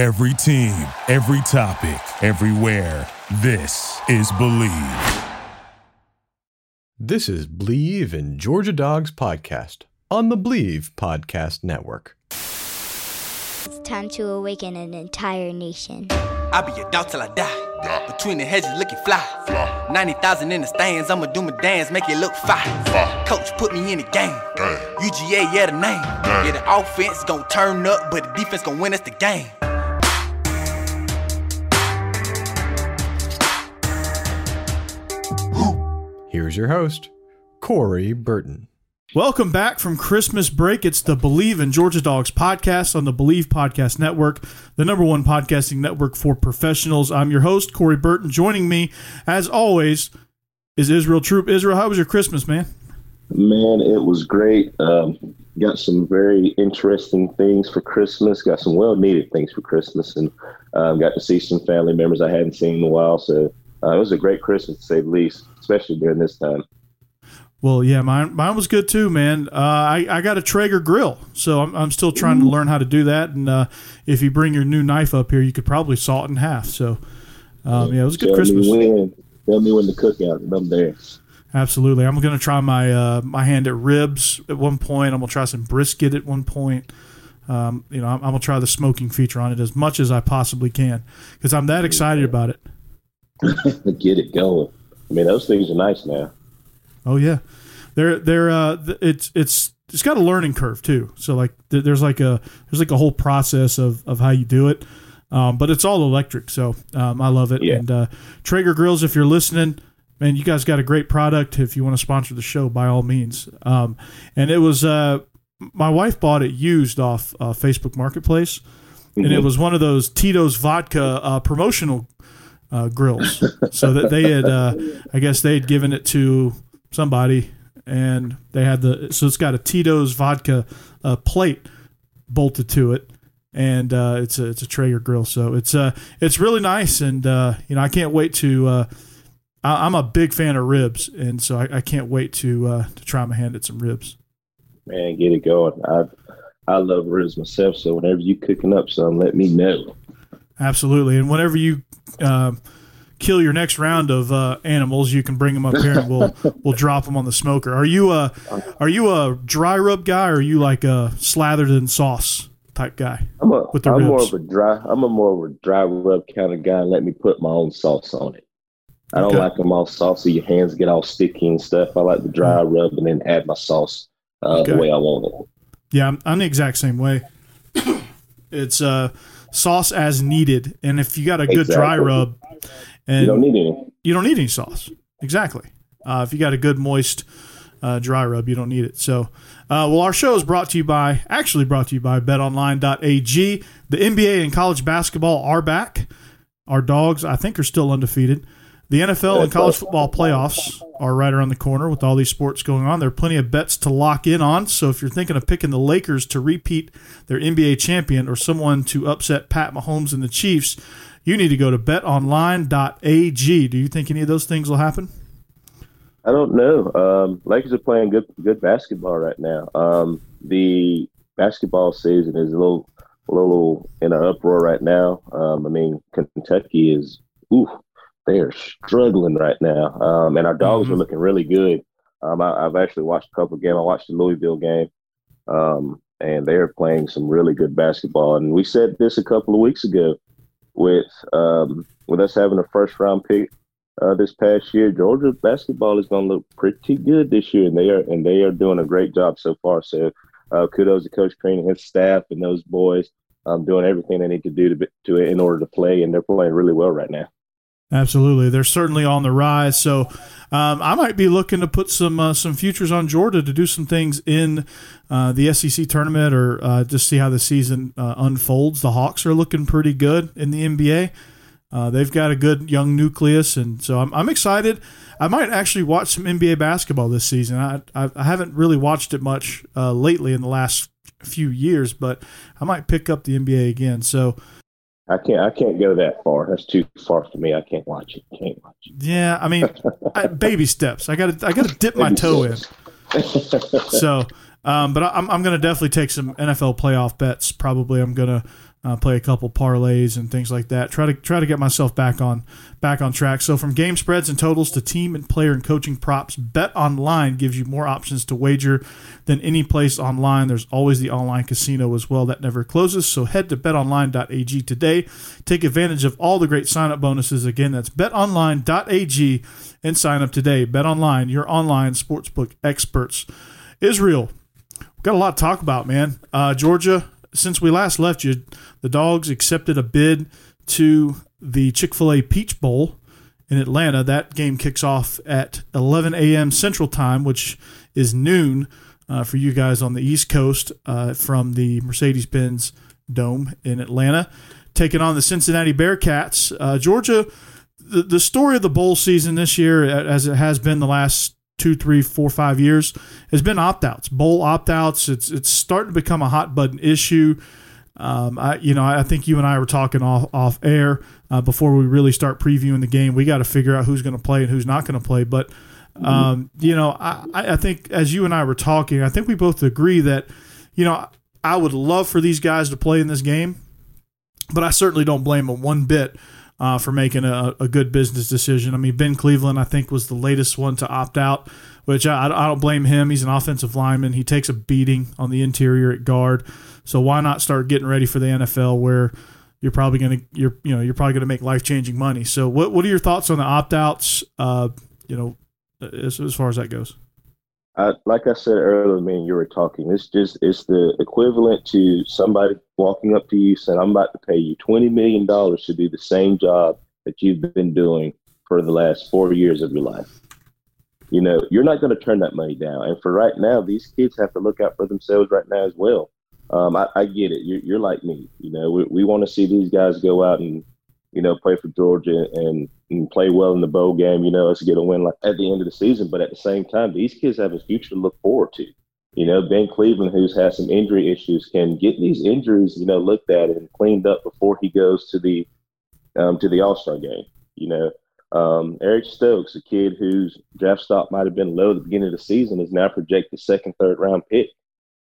Every team, every topic, everywhere. This is Believe. This is Believe in Georgia Dogs podcast on the Believe Podcast Network. It's time to awaken an entire nation. I'll be your dog till I die. Between the hedges looking fly. 90,000 in the stands, I'ma do my dance, make it look fine. Coach put me in the game. UGA, yeah, the name. Yeah, the offense gon' turn up, but the defense gon' win us the game. Here's your host, Corey Burton. Welcome back from Christmas break. It's the Believe in Georgia Dogs podcast on the Believe Podcast Network, the number one podcasting network for professionals. I'm your host, Corey Burton. Joining me, as always, is Israel Troop. Israel, how was your Christmas, man? Man, it was great. Um, got some very interesting things for Christmas. Got some well needed things for Christmas, and um, got to see some family members I hadn't seen in a while. So uh, it was a great Christmas to say the least, especially during this time. Well, yeah, mine mine was good too, man. Uh, I I got a Traeger grill, so I'm I'm still trying to learn how to do that. And uh, if you bring your new knife up here, you could probably saw it in half. So, um, yeah, it was a good Tell Christmas. Me when, tell me when the cookout, and I'm there. Absolutely, I'm gonna try my uh, my hand at ribs at one point. I'm gonna try some brisket at one point. Um, you know, I'm, I'm gonna try the smoking feature on it as much as I possibly can because I'm that excited about it. Get it going. I mean, those things are nice now. Oh yeah, they're they're uh, it's it's it's got a learning curve too. So like there's like a there's like a whole process of of how you do it. Um, but it's all electric, so um, I love it. Yeah. And uh, Traeger grills, if you're listening, man, you guys got a great product. If you want to sponsor the show, by all means. Um, and it was uh, my wife bought it used off uh, Facebook Marketplace, and it Mhm. was one of those Tito's vodka uh, promotional uh, grills. so that they had, uh, I guess they had given it to somebody, and they had the so it's got a Tito's vodka uh, plate bolted to it, and uh, it's a it's a Traeger grill. So it's uh it's really nice, and uh, you know I can't wait to. Uh, I, I'm a big fan of ribs, and so I, I can't wait to uh, to try my hand at some ribs. Man, get it going. I I love ribs myself, so whenever you cooking up some, let me know. Absolutely, and whenever you um kill your next round of uh, animals, you can bring them up here, and we'll we'll drop them on the smoker. Are you a are you a dry rub guy, or are you like a slathered in sauce type guy? I'm a With the am more of a dry. I'm a more of a dry rub kind of guy. Let me put my own sauce on it. I don't Okay. like them all saucy. Your hands get all sticky and stuff. I like the dry rub and then add my sauce uh, Okay. the way I want it. Yeah, I'm, I'm the exact same way. it's uh, sauce as needed, and if you got a good dry rub, and You don't need any. you don't need any sauce. Exactly. Uh, if you got a good moist uh, dry rub, you don't need it. So, uh, well, our show is brought to you by, actually brought to you by BetOnline.ag. The NBA and college basketball are back. Our dogs, I think, are still undefeated. The NFL and college football playoffs are right around the corner with all these sports going on. There are plenty of bets to lock in on. So if you're thinking of picking the Lakers to repeat their NBA champion or someone to upset Pat Mahomes and the Chiefs, you need to go to betonline.ag. Do you think any of those things will happen? I don't know. Um, Lakers are playing good good basketball right now. Um, the basketball season is a little a little in an uproar right now. Um, I mean, Kentucky is ooh, they are struggling right now, um, and our dogs Mhm. are looking really good. Um, I, I've actually watched a couple of games. I watched the Louisville game, um, and they are playing some really good basketball. And we said this a couple of weeks ago with um, with us having a first round pick uh, this past year. Georgia basketball is going to look pretty good this year, and they are and they are doing a great job so far. So uh, kudos to Coach Crean and his staff and those boys um, doing everything they need to do to to in order to play, and they're playing really well right now. Absolutely, they're certainly on the rise. So, um, I might be looking to put some uh, some futures on Georgia to do some things in uh, the SEC tournament, or uh, just see how the season uh, unfolds. The Hawks are looking pretty good in the NBA. Uh, they've got a good young nucleus, and so I'm, I'm excited. I might actually watch some NBA basketball this season. I I, I haven't really watched it much uh, lately in the last few years, but I might pick up the NBA again. So. I can't I can't go that far. That's too far for me. I can't watch it. Can't watch it. Yeah, I mean, I, baby steps. I got to I got to dip my toe in. So, um, but I, I'm I'm gonna definitely take some NFL playoff bets. Probably I'm gonna uh, play a couple parlays and things like that. Try to try to get myself back on back on track. So from game spreads and totals to team and player and coaching props, Bet Online gives you more options to wager than any place online. There's always the online casino as well that never closes. So head to betonline.ag today. Take advantage of all the great sign up bonuses. Again, that's betonline.ag and sign up today. Bet Online, your online sportsbook experts. Israel, we've got a lot to talk about, man. Uh, Georgia since we last left you, the Dogs accepted a bid to the Chick fil A Peach Bowl in Atlanta. That game kicks off at 11 a.m. Central Time, which is noon uh, for you guys on the East Coast uh, from the Mercedes Benz Dome in Atlanta. Taking on the Cincinnati Bearcats. Uh, Georgia, the, the story of the bowl season this year, as it has been the last two, three, four, five years has been opt outs, bowl opt outs. It's it's starting to become a hot button issue. Um, I, you know, I think you and I were talking off off air uh, before we really start previewing the game. We got to figure out who's going to play and who's not going to play. But um, you know, I, I think as you and I were talking, I think we both agree that you know I would love for these guys to play in this game, but I certainly don't blame them one bit uh, for making a, a, good business decision. I mean, Ben Cleveland, I think, was the latest one to opt out, which I, I don't blame him. He's an offensive lineman. He takes a beating on the interior at guard. So why not start getting ready for the NFL where you're probably going to you're you know you're probably going to make life changing money. So what what are your thoughts on the opt outs? Uh, you know, as, as far as that goes. I, like I said earlier, man, you were talking. It's just it's the equivalent to somebody walking up to you saying, "I'm about to pay you twenty million dollars to do the same job that you've been doing for the last four years of your life." You know, you're not going to turn that money down. And for right now, these kids have to look out for themselves right now as well. Um, I, I, get it. You're, you're, like me. You know, we, we want to see these guys go out and you know, play for Georgia and, and play well in the bowl game, you know, let's get a win like at the end of the season. But at the same time, these kids have a future to look forward to. You know, Ben Cleveland, who's had some injury issues, can get these injuries, you know, looked at and cleaned up before he goes to the um, to the All Star game. You know, um, Eric Stokes, a kid whose draft stock might have been low at the beginning of the season, is now projected second, third round pick.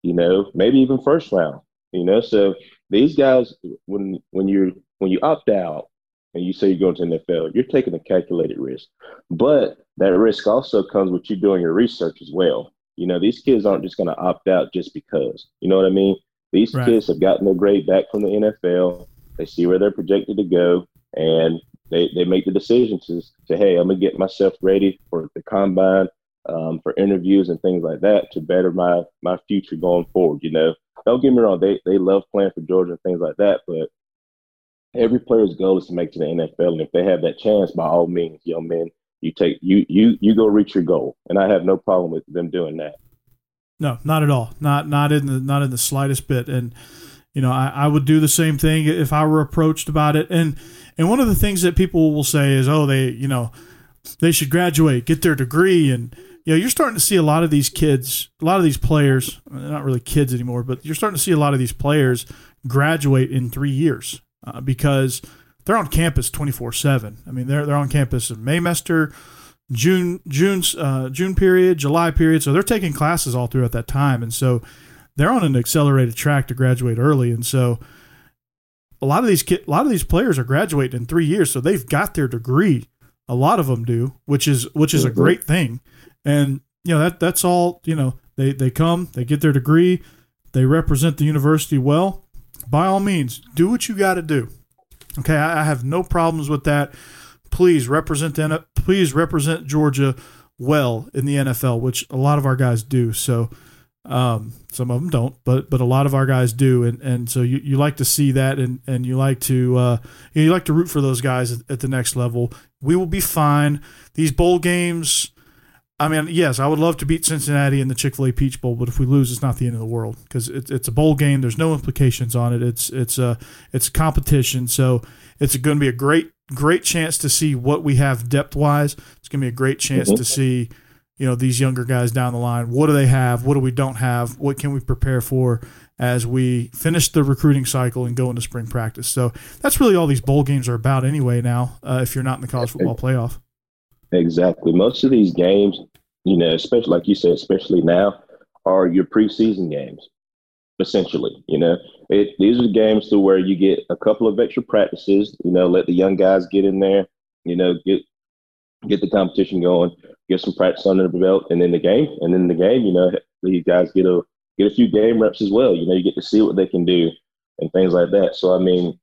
You know, maybe even first round. You know, so these guys, when when you're when you opt out and you say you're going to NFL, you're taking a calculated risk. But that risk also comes with you doing your research as well. You know, these kids aren't just going to opt out just because. You know what I mean? These right. kids have gotten their grade back from the NFL. They see where they're projected to go, and they, they make the decision to say, hey, I'm going to get myself ready for the combine, um, for interviews and things like that to better my, my future going forward. You know, don't get me wrong, they, they love playing for Georgia and things like that, but every player's goal is to make to the NFL, and if they have that chance, by all means, young men, you take you you you go reach your goal, and I have no problem with them doing that. No, not at all. Not not in the not in the slightest bit. And you know, I, I would do the same thing if I were approached about it. And and one of the things that people will say is, oh, they you know, they should graduate, get their degree, and you know, you're starting to see a lot of these kids, a lot of these players, they're not really kids anymore, but you're starting to see a lot of these players graduate in three years uh, because they're on campus 24 7. I mean, they're, they're on campus in Maymester, June, June's, uh, June period, July period. So they're taking classes all throughout that time. And so they're on an accelerated track to graduate early. And so a lot of these ki- a lot of these players are graduating in three years. So they've got their degree. A lot of them do, which is, which is a mm-hmm. great thing. And, you know, that, that's all, you know, they, they come, they get their degree, they represent the university well by all means, do what you got to do. Okay, I, I, have no problems with that. Please represent please represent Georgia well in the NFL, which a lot of our guys do. So um, some of them don't, but but a lot of our guys do, and and so you, you like to see that, and and you like to uh, you like to root for those guys at, at the next level. We will be fine. These bowl games I mean, yes, I would love to beat Cincinnati in the Chick Fil A Peach Bowl, but if we lose, it's not the end of the world because it's it's a bowl game. There's no implications on it. It's it's a it's a competition, so it's going to be a great great chance to see what we have depth wise. It's going to be a great chance mm-hmm. to see you know these younger guys down the line. What do they have? What do we don't have? What can we prepare for as we finish the recruiting cycle and go into spring practice? So that's really all these bowl games are about anyway. Now, uh, if you're not in the college football playoff. Exactly. Most of these games, you know, especially like you said, especially now, are your preseason games. essentially. You know, it, these are games to where you get a couple of extra practices. You know, let the young guys get in there. You know, get get the competition going, get some practice under the belt, and then the game, and then the game. You know, these guys get a get a few game reps as well. You know, you get to see what they can do and things like that. So I mean,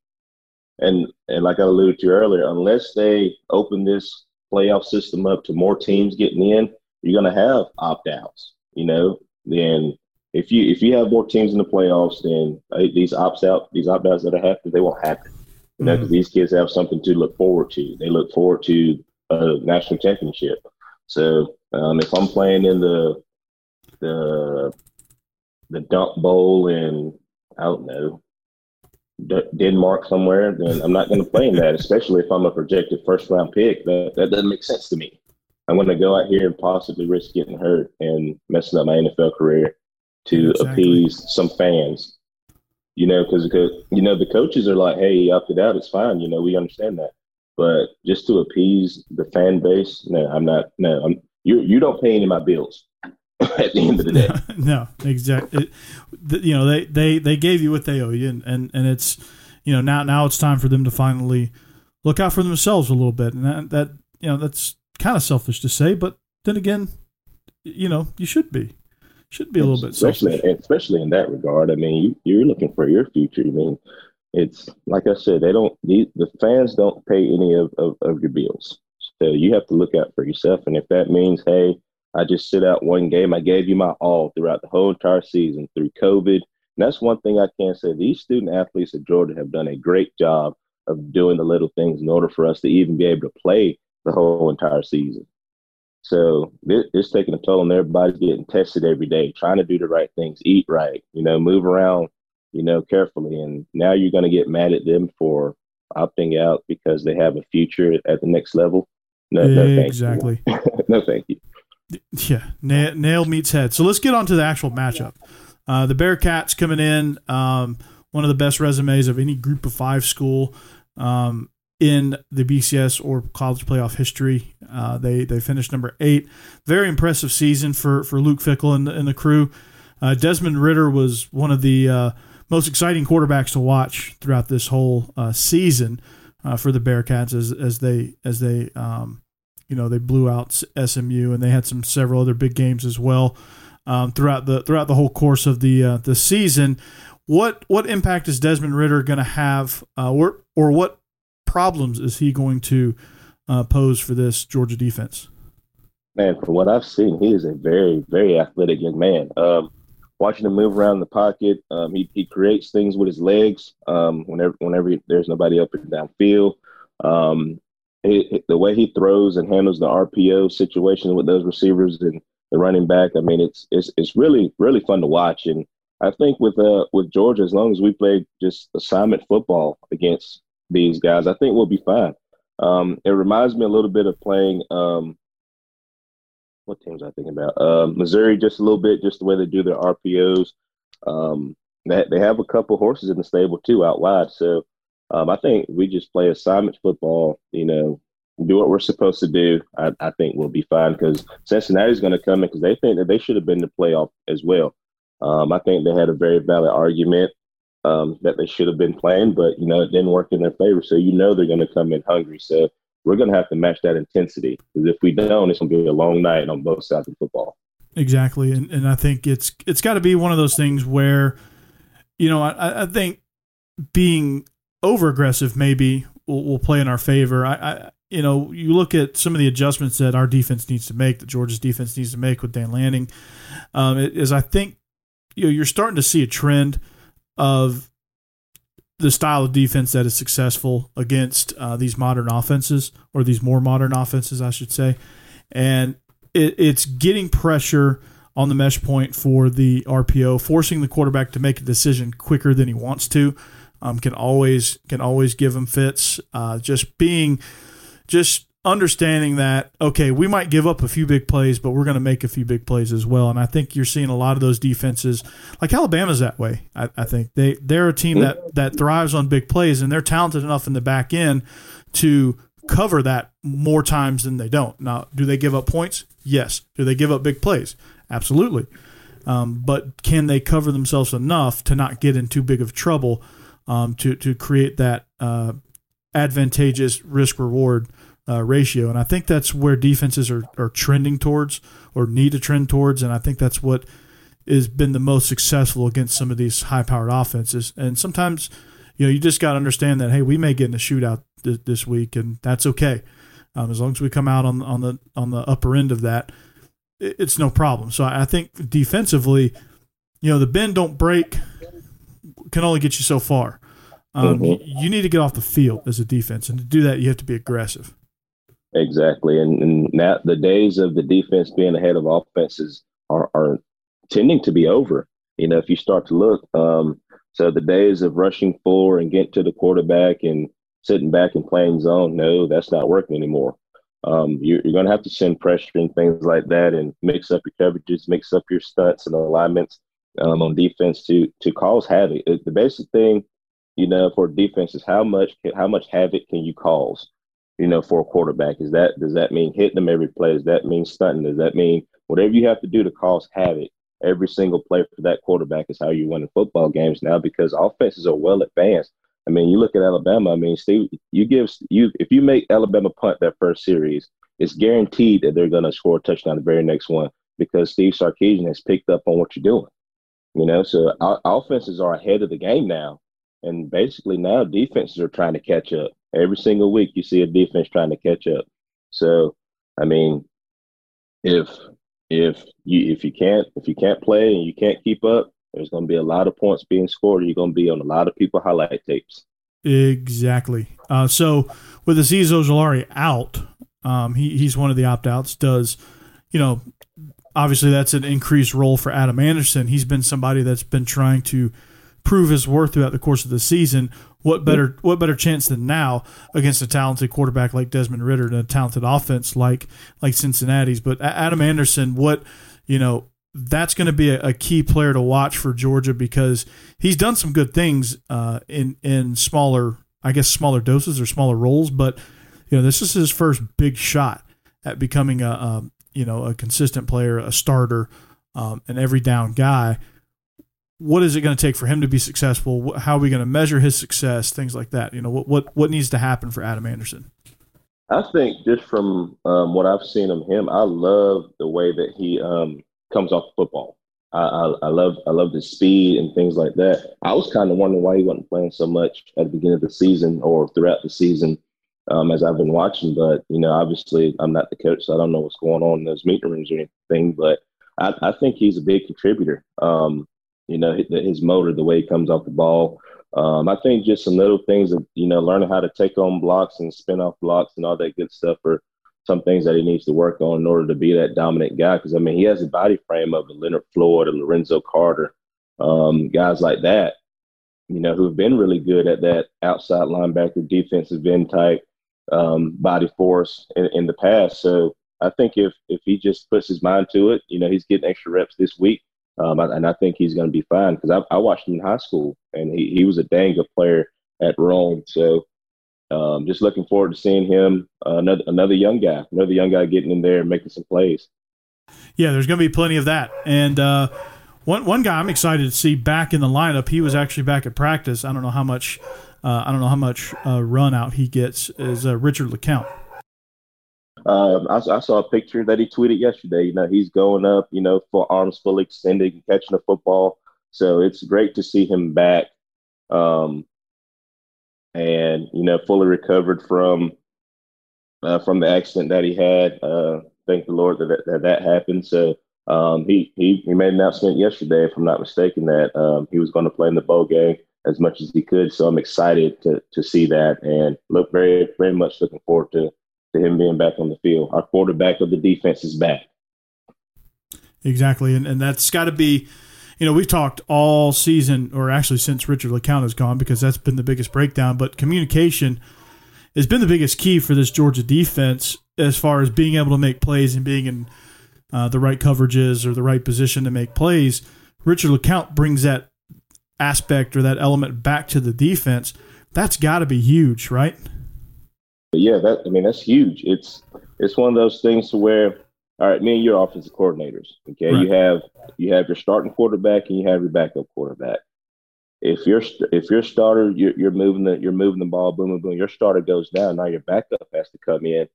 and and like I alluded to earlier, unless they open this playoff system up to more teams getting in, you're gonna have opt outs. You know, then if you if you have more teams in the playoffs, then these opt out these opt outs that are happening, they won't happen. You know, because mm-hmm. these kids have something to look forward to. They look forward to a national championship. So um, if I'm playing in the the the Dunk Bowl in I don't know D- Denmark somewhere, then I'm not going to play in that. Especially if I'm a projected first round pick, that that doesn't make sense to me. I'm going to go out here and possibly risk getting hurt and messing up my NFL career to exactly. appease some fans. You know, because you know the coaches are like, "Hey, he opted out. It's fine. You know, we understand that." But just to appease the fan base, no, I'm not. No, I'm. You you don't pay any of my bills at the end of the day. no, exactly. You know, they, they they gave you what they owe you, and, and and it's you know now now it's time for them to finally look out for themselves a little bit, and that that you know that's kind of selfish to say, but then again, you know, you should be should be a little bit especially selfish. especially in that regard. I mean, you, are looking for your future. I mean, it's like I said, they don't the, the fans don't pay any of, of, of your bills, so you have to look out for yourself. And if that means, hey, I just sit out one game, I gave you my all throughout the whole entire season through COVID. And that's one thing I can say. These student athletes at Georgia have done a great job of doing the little things in order for us to even be able to play the whole entire season. So it's taking a toll on everybody getting tested every day, trying to do the right things, eat right, you know, move around, you know, carefully. And now you're going to get mad at them for opting out because they have a future at the next level. No, no exactly. no, thank you. Yeah, nail, nail, meets head. So let's get on to the actual matchup. Uh, the Bearcats coming in, um, one of the best resumes of any Group of Five school. Um, in the BCS or college playoff history. Uh, they they finished number eight. Very impressive season for for Luke Fickell and, and the crew. Uh, Desmond Ridder was one of the uh, most exciting quarterbacks to watch throughout this whole uh, season uh, for the Bearcats as as they as they um, you know they blew out SMU and they had some several other big games as well um, throughout the throughout the whole course of the uh, the season. What what impact is Desmond Ridder going to have, uh, or or what problems is he going to uh, pose for this Georgia defense? Man, from what I've seen, he is a very, very athletic young man. Um, watching him move around the pocket, um, he, he creates things with his legs um, whenever whenever there's nobody up and downfield. Um, the way he throws and handles the RPO situation with those receivers and the running back, I mean, it's it's it's really really fun to watch. And I think with uh with Georgia, as long as we play just assignment football against these guys, I think we'll be fine. Um, it reminds me a little bit of playing. Um, what teams I thinking about? Um, Missouri, just a little bit, just the way they do their RPOs. Um, they they have a couple horses in the stable too out wide, so um, I think we just play assignment football. You know, do what we're supposed to do. I, I think we'll be fine because Cincinnati's going to come in because they think that they should have been in the playoff as well. Um, I think they had a very valid argument um, that they should have been playing, but you know it didn't work in their favor. So you know they're going to come in hungry. So we're going to have to match that intensity because if we don't, it's going to be a long night on both sides of football. Exactly, and and I think it's it's got to be one of those things where, you know, I, I think being over aggressive maybe will, will play in our favor. I, I you know, you look at some of the adjustments that our defense needs to make, that Georgia's defense needs to make with Dan Lanning, um, is I think you know you're starting to see a trend of the style of defense that is successful against uh, these modern offenses or these more modern offenses, I should say. And it, it's getting pressure on the mesh point for the RPO, forcing the quarterback to make a decision quicker than he wants to. Um, can always can always give them fits. Uh, just being just understanding that okay, we might give up a few big plays, but we're going to make a few big plays as well. And I think you're seeing a lot of those defenses, like Alabama's that way. I, I think they they're a team that that thrives on big plays, and they're talented enough in the back end to cover that more times than they don't. Now, do they give up points? Yes. Do they give up big plays? Absolutely. Um, but can they cover themselves enough to not get in too big of trouble um, to to create that uh, advantageous risk reward uh, ratio? And I think that's where defenses are, are trending towards or need to trend towards. And I think that's what has been the most successful against some of these high powered offenses. And sometimes, you know, you just got to understand that hey, we may get in a shootout th- this week, and that's okay. Um, as long as we come out on on the on the upper end of that, it, it's no problem. So I think defensively, you know, the bend don't break can only get you so far. Um, Mhm. You need to get off the field as a defense, and to do that, you have to be aggressive. Exactly. And, and now the days of the defense being ahead of offenses are, are tending to be over. You know, if you start to look, um, so the days of rushing forward and getting to the quarterback and sitting back and playing zone, no, that's not working anymore. Um, you're, you're going to have to send pressure and things like that and mix up your coverages, mix up your stunts and alignments um, on defense to to cause havoc. It- the basic thing, you know, for defense is how much how much havoc can you cause? you know, for a quarterback? Is that does that mean hitting them every play? Does that mean stunting? Does that mean whatever you have to do to cause havoc every single play for that quarterback is how you win in football games now because offenses are well advanced. I mean, you look at Alabama. I mean, Steve, you give you if you make Alabama punt that first series, it's guaranteed that they're going to score a touchdown the very next one because Steve Sarkisian has picked up on what you're doing. You know, so our offenses are ahead of the game now, and basically now defenses are trying to catch up. Every single week, you see a defense trying to catch up. So, I mean, if if you if you can't if you can't play and you can't keep up, there's going to be a lot of points being scored. You're going to be on a lot of people highlight tapes. Exactly. Uh, so with Azeez Ojulari out, um, he, he's one of the opt outs. Does you know? Obviously, that's an increased role for Adam Anderson. He's been somebody that's been trying to prove his worth throughout the course of the season. What better what better chance than now against a talented quarterback like Desmond Ridder and a talented offense like like Cincinnati's? But Adam Anderson, what you know, that's going to be a, a key player to watch for Georgia because he's done some good things uh, in in smaller, I guess, smaller doses or smaller roles. But you know, this is his first big shot at becoming a, a you know a consistent player, a starter, um, an every down guy. What is it going to take for him to be successful? How are we going to measure his success? Things like that. You know, what what what needs to happen for Adam Anderson? I think just from um, what I've seen of him, I love the way that he um, comes off the football. I, I, I love I love his speed and things like that. I was kind of wondering why he wasn't playing so much at the beginning of the season or throughout the season um, as I've been watching. But you know, obviously, I'm not the coach, so I don't know what's going on in those meeting rooms or anything. But I, I think he's a big contributor. Um, you know, his, motor, the way he comes off the ball. Um, I think just some little things of you know learning how to take on blocks and spin off blocks and all that good stuff are some things that he needs to work on in order to be that dominant guy. Because I mean, he has the body frame of a Leonard Floyd, a Lorenzo Carter, um, guys like that. You know, who have been really good at that outside linebacker, defensive end type um, body force in, in the past. So I think if if he just puts his mind to it, you know, he's getting extra reps this week. Um, and I think he's going to be fine because I, I watched him in high school and he, he was a dang good player at Rome. So um, just looking forward to seeing him, uh, another another young guy, another young guy getting in there and making some plays. Yeah, there's going to be plenty of that. And uh, one one guy I'm excited to see back in the lineup. He was actually back at practice. I don't know how much. Uh, I don't know how much uh, run out he gets. Is uh, Richard LeCounte? Um, I, I saw a picture that he tweeted yesterday. You know, he's going up, you know, for arms fully extended catching the football. So it's great to see him back, um, and you know, fully recovered from uh, from the accident that he had. Uh, thank the Lord that that, that happened. So um, he, he he made an announcement yesterday, if I'm not mistaken, that um, he was going to play in the bowl game as much as he could. So I'm excited to to see that and look very very much looking forward to to him being back on the field. Our quarterback of the defense is back. Exactly, and and that's got to be. You know, we've talked all season, or actually since Richard LeCounte has gone, because that's been the biggest breakdown. But communication has been the biggest key for this Georgia defense as far as being able to make plays and being in uh, the right coverages or the right position to make plays. Richard LeCounte brings that aspect or that element back to the defense. That's got to be huge, right? Yeah, that I mean that's huge. It's it's one of those things to where all right, me and your offensive coordinators. Okay, Right. you have you have your starting quarterback and you have your backup quarterback. If your if your starter you're, you're moving the you're moving the ball, boom, boom, boom. Your starter goes down. Now your backup has to come in.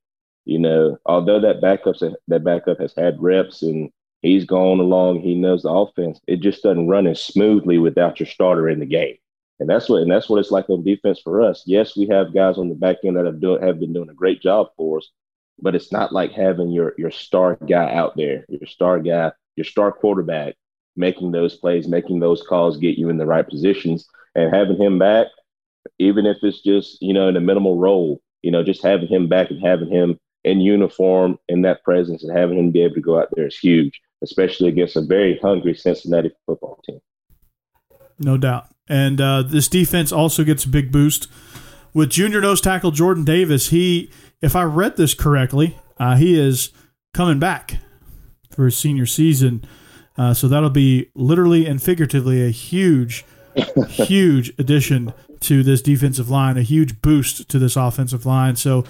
You know, although that backup's that backup has had reps and he's gone along, he knows the offense. It just doesn't run as smoothly without your starter in the game. And that's what and that's what it's like on defense for us. Yes, we have guys on the back end that have doing have been doing a great job for us, but it's not like having your your star guy out there, your star guy, your star quarterback making those plays, making those calls, get you in the right positions, and having him back, even if it's just you know in a minimal role, you know, just having him back and having him in uniform in that presence and having him be able to go out there is huge, especially against a very hungry Cincinnati football team. No doubt. And uh, this defense also gets a big boost with junior nose tackle Jordan Davis. He, if I read this correctly, uh, he is coming back for his senior season. Uh, so that'll be literally and figuratively a huge, huge addition to this defensive line, a huge boost to this offensive line. So,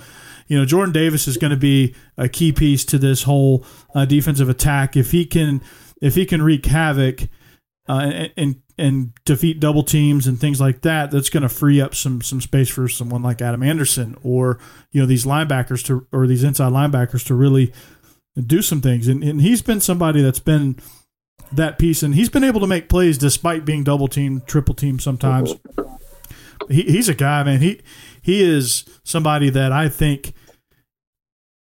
you know, Jordan Davis is going to be a key piece to this whole uh, defensive attack. If he can, if he can wreak havoc uh, and, and defeat double teams and things like that, that's going to free up some some space for someone like Adam Anderson or you know these linebackers to or these inside linebackers to really do some things. And, and he's been somebody that's been that piece, and he's been able to make plays despite being double team, triple team sometimes. He, he's a guy, man. He he is somebody that I think.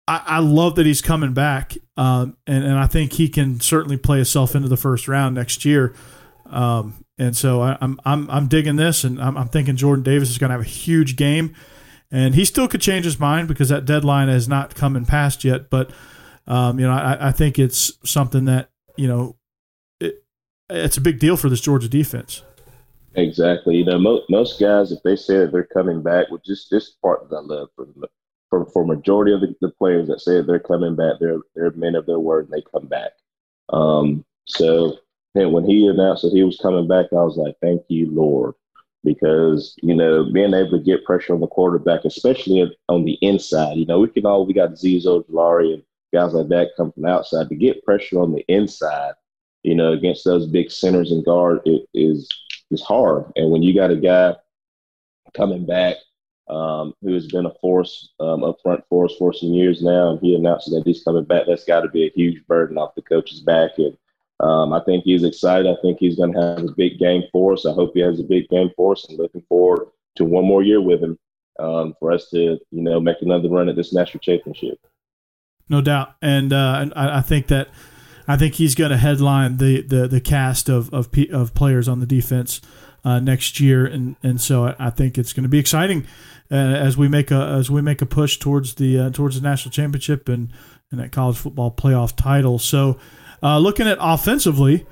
I, I love that he's coming back, um, and and I think he can certainly play himself into the first round next year. Um, and so I, I'm I'm I'm digging this, and I'm, I'm thinking Jordan Davis is going to have a huge game, and he still could change his mind because that deadline has not come and passed yet. But um, you know, I, I think it's something that you know, it, it's a big deal for this Georgia defense. Exactly. You know, mo- most guys, if they say that they're coming back, which is this part that I love for for for majority of the, the players that say they're coming back, they're they're men of their word and they come back. Um, so and when he announced that he was coming back, I was like, thank you, Lord. Because, you know, being able to get pressure on the quarterback, especially on the inside, you know, we can all, we got Zizo, Jalari, and guys like that come from outside. To get pressure on the inside, you know, against those big centers and guard, it is is hard. And when you got a guy coming back um, who has been a force um, up front for us for some years now, and he announces that he's coming back, that's got to be a huge burden off the coach's back. And um, I think he's excited. I think he's going to have a big game for us. I hope he has a big game for us. and looking forward to one more year with him um, for us to, you know, make another run at this national championship. No doubt, and uh, I, I think that I think he's going to headline the, the, the cast of of, of players on the defense uh, next year, and and so I, think it's going to be exciting uh, as we make a as we make a push towards the uh, towards the national championship and and that college football playoff title. So, uh, looking at offensively,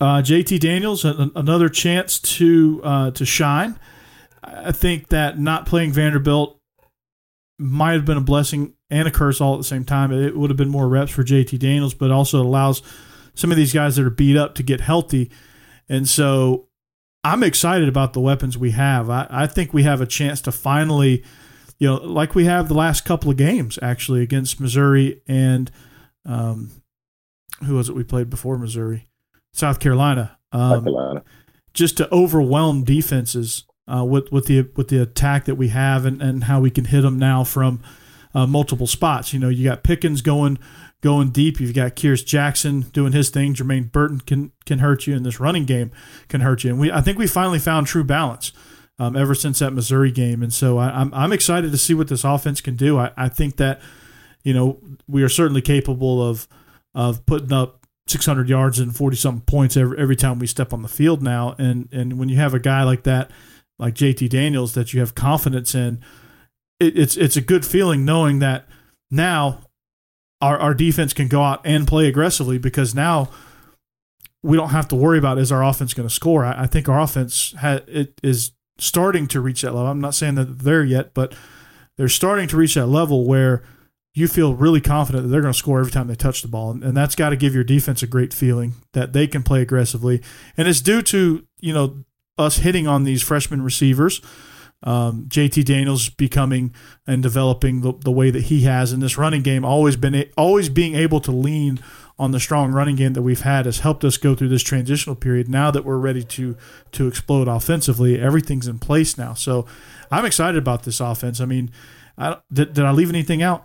uh, JT Daniels a- another chance to uh, to shine. I think that not playing Vanderbilt might have been a blessing and a curse all at the same time. It would have been more reps for JT Daniels, but also allows some of these guys that are beat up to get healthy. And so I'm excited about the weapons we have. I, I think we have a chance to finally, you know, like we have the last couple of games actually against Missouri and um, who was it we played before Missouri? South Carolina. Um, South Carolina. just to overwhelm defenses uh, with with the with the attack that we have and, and how we can hit them now from uh, multiple spots. You know, you got Pickens going going deep. You've got Kearis Jackson doing his thing. Jermaine Burton can can hurt you, and this running game can hurt you. And we I think we finally found true balance. Um, ever since that Missouri game, and so I, I'm I'm excited to see what this offense can do. I, I think that you know we are certainly capable of of putting up 600 yards and 40 something points every, every time we step on the field now. And and when you have a guy like that, like JT Daniels, that you have confidence in, it, it's it's a good feeling knowing that now our our defense can go out and play aggressively because now we don't have to worry about is our offense going to score. I, I think our offense ha, it is starting to reach that level. I'm not saying that they're there yet, but they're starting to reach that level where you feel really confident that they're going to score every time they touch the ball, and, and that's got to give your defense a great feeling that they can play aggressively, and it's due to you know us hitting on these freshman receivers. Um, JT Daniels becoming and developing the, the way that he has in this running game, always been always being able to lean on the strong running game that we've had has helped us go through this transitional period. Now that we're ready to to explode offensively, everything's in place now. So I'm excited about this offense. I mean, I, did, did I leave anything out?